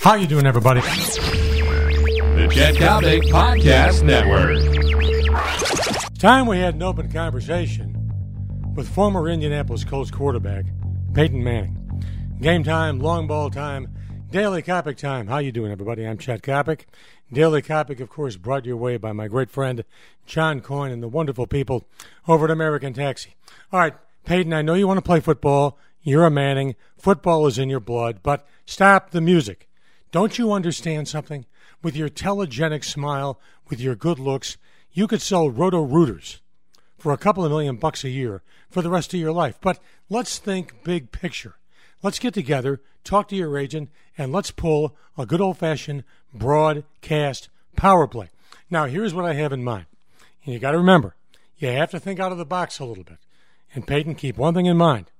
How you doing, everybody? The Chet Coppock Podcast Network. Time we had an open conversation with former Indianapolis Colts quarterback Peyton Manning. Game time, long ball time, daily Coppock time. How you doing, everybody? I'm Chet Coppock. Daily Coppock, of course, brought your way by my great friend John Coyne and the wonderful people over at American Taxi. All right, Peyton, I know you want to play football. You're a Manning. Football is in your blood, but stop the music. Don't you understand something? With your telegenic smile, with your good looks, you could sell roto rooters for a couple of million bucks a year for the rest of your life. But let's think big picture. Let's get together, talk to your agent, and let's pull a good old fashioned broadcast power play. Now, here's what I have in mind. And you got to remember, you have to think out of the box a little bit. And Peyton, keep one thing in mind.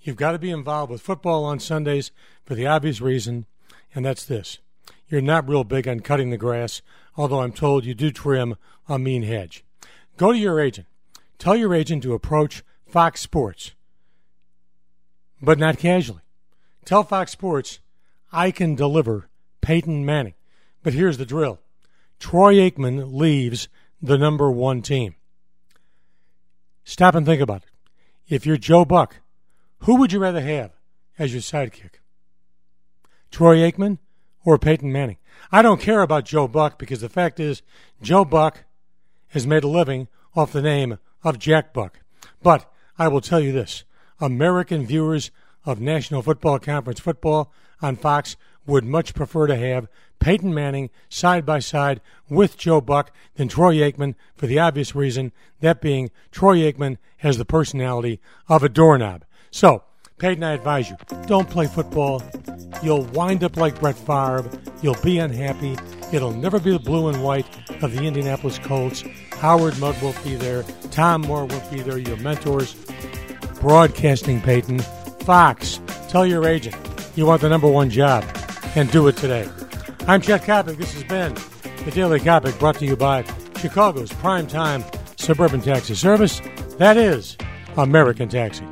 You've got to be involved with football on Sundays for the obvious reason and that's this. You're not real big on cutting the grass, although I'm told you do trim a mean hedge. Go to your agent. Tell your agent to approach Fox Sports, but not casually. Tell Fox Sports, I can deliver Peyton Manning. But here's the drill Troy Aikman leaves the number one team. Stop and think about it. If you're Joe Buck, who would you rather have as your sidekick? Troy Aikman or Peyton Manning. I don't care about Joe Buck because the fact is, Joe Buck has made a living off the name of Jack Buck. But I will tell you this American viewers of National Football Conference football on Fox would much prefer to have Peyton Manning side by side with Joe Buck than Troy Aikman for the obvious reason that being Troy Aikman has the personality of a doorknob. So, Peyton, I advise you, don't play football. You'll wind up like Brett Favre. You'll be unhappy. It'll never be the blue and white of the Indianapolis Colts. Howard Mudd won't be there. Tom Moore won't be there. Your mentors. Broadcasting, Peyton. Fox, tell your agent you want the number one job and do it today. I'm Chet Coppock. This has been the Daily Coppock brought to you by Chicago's prime time suburban taxi service. That is American Taxi.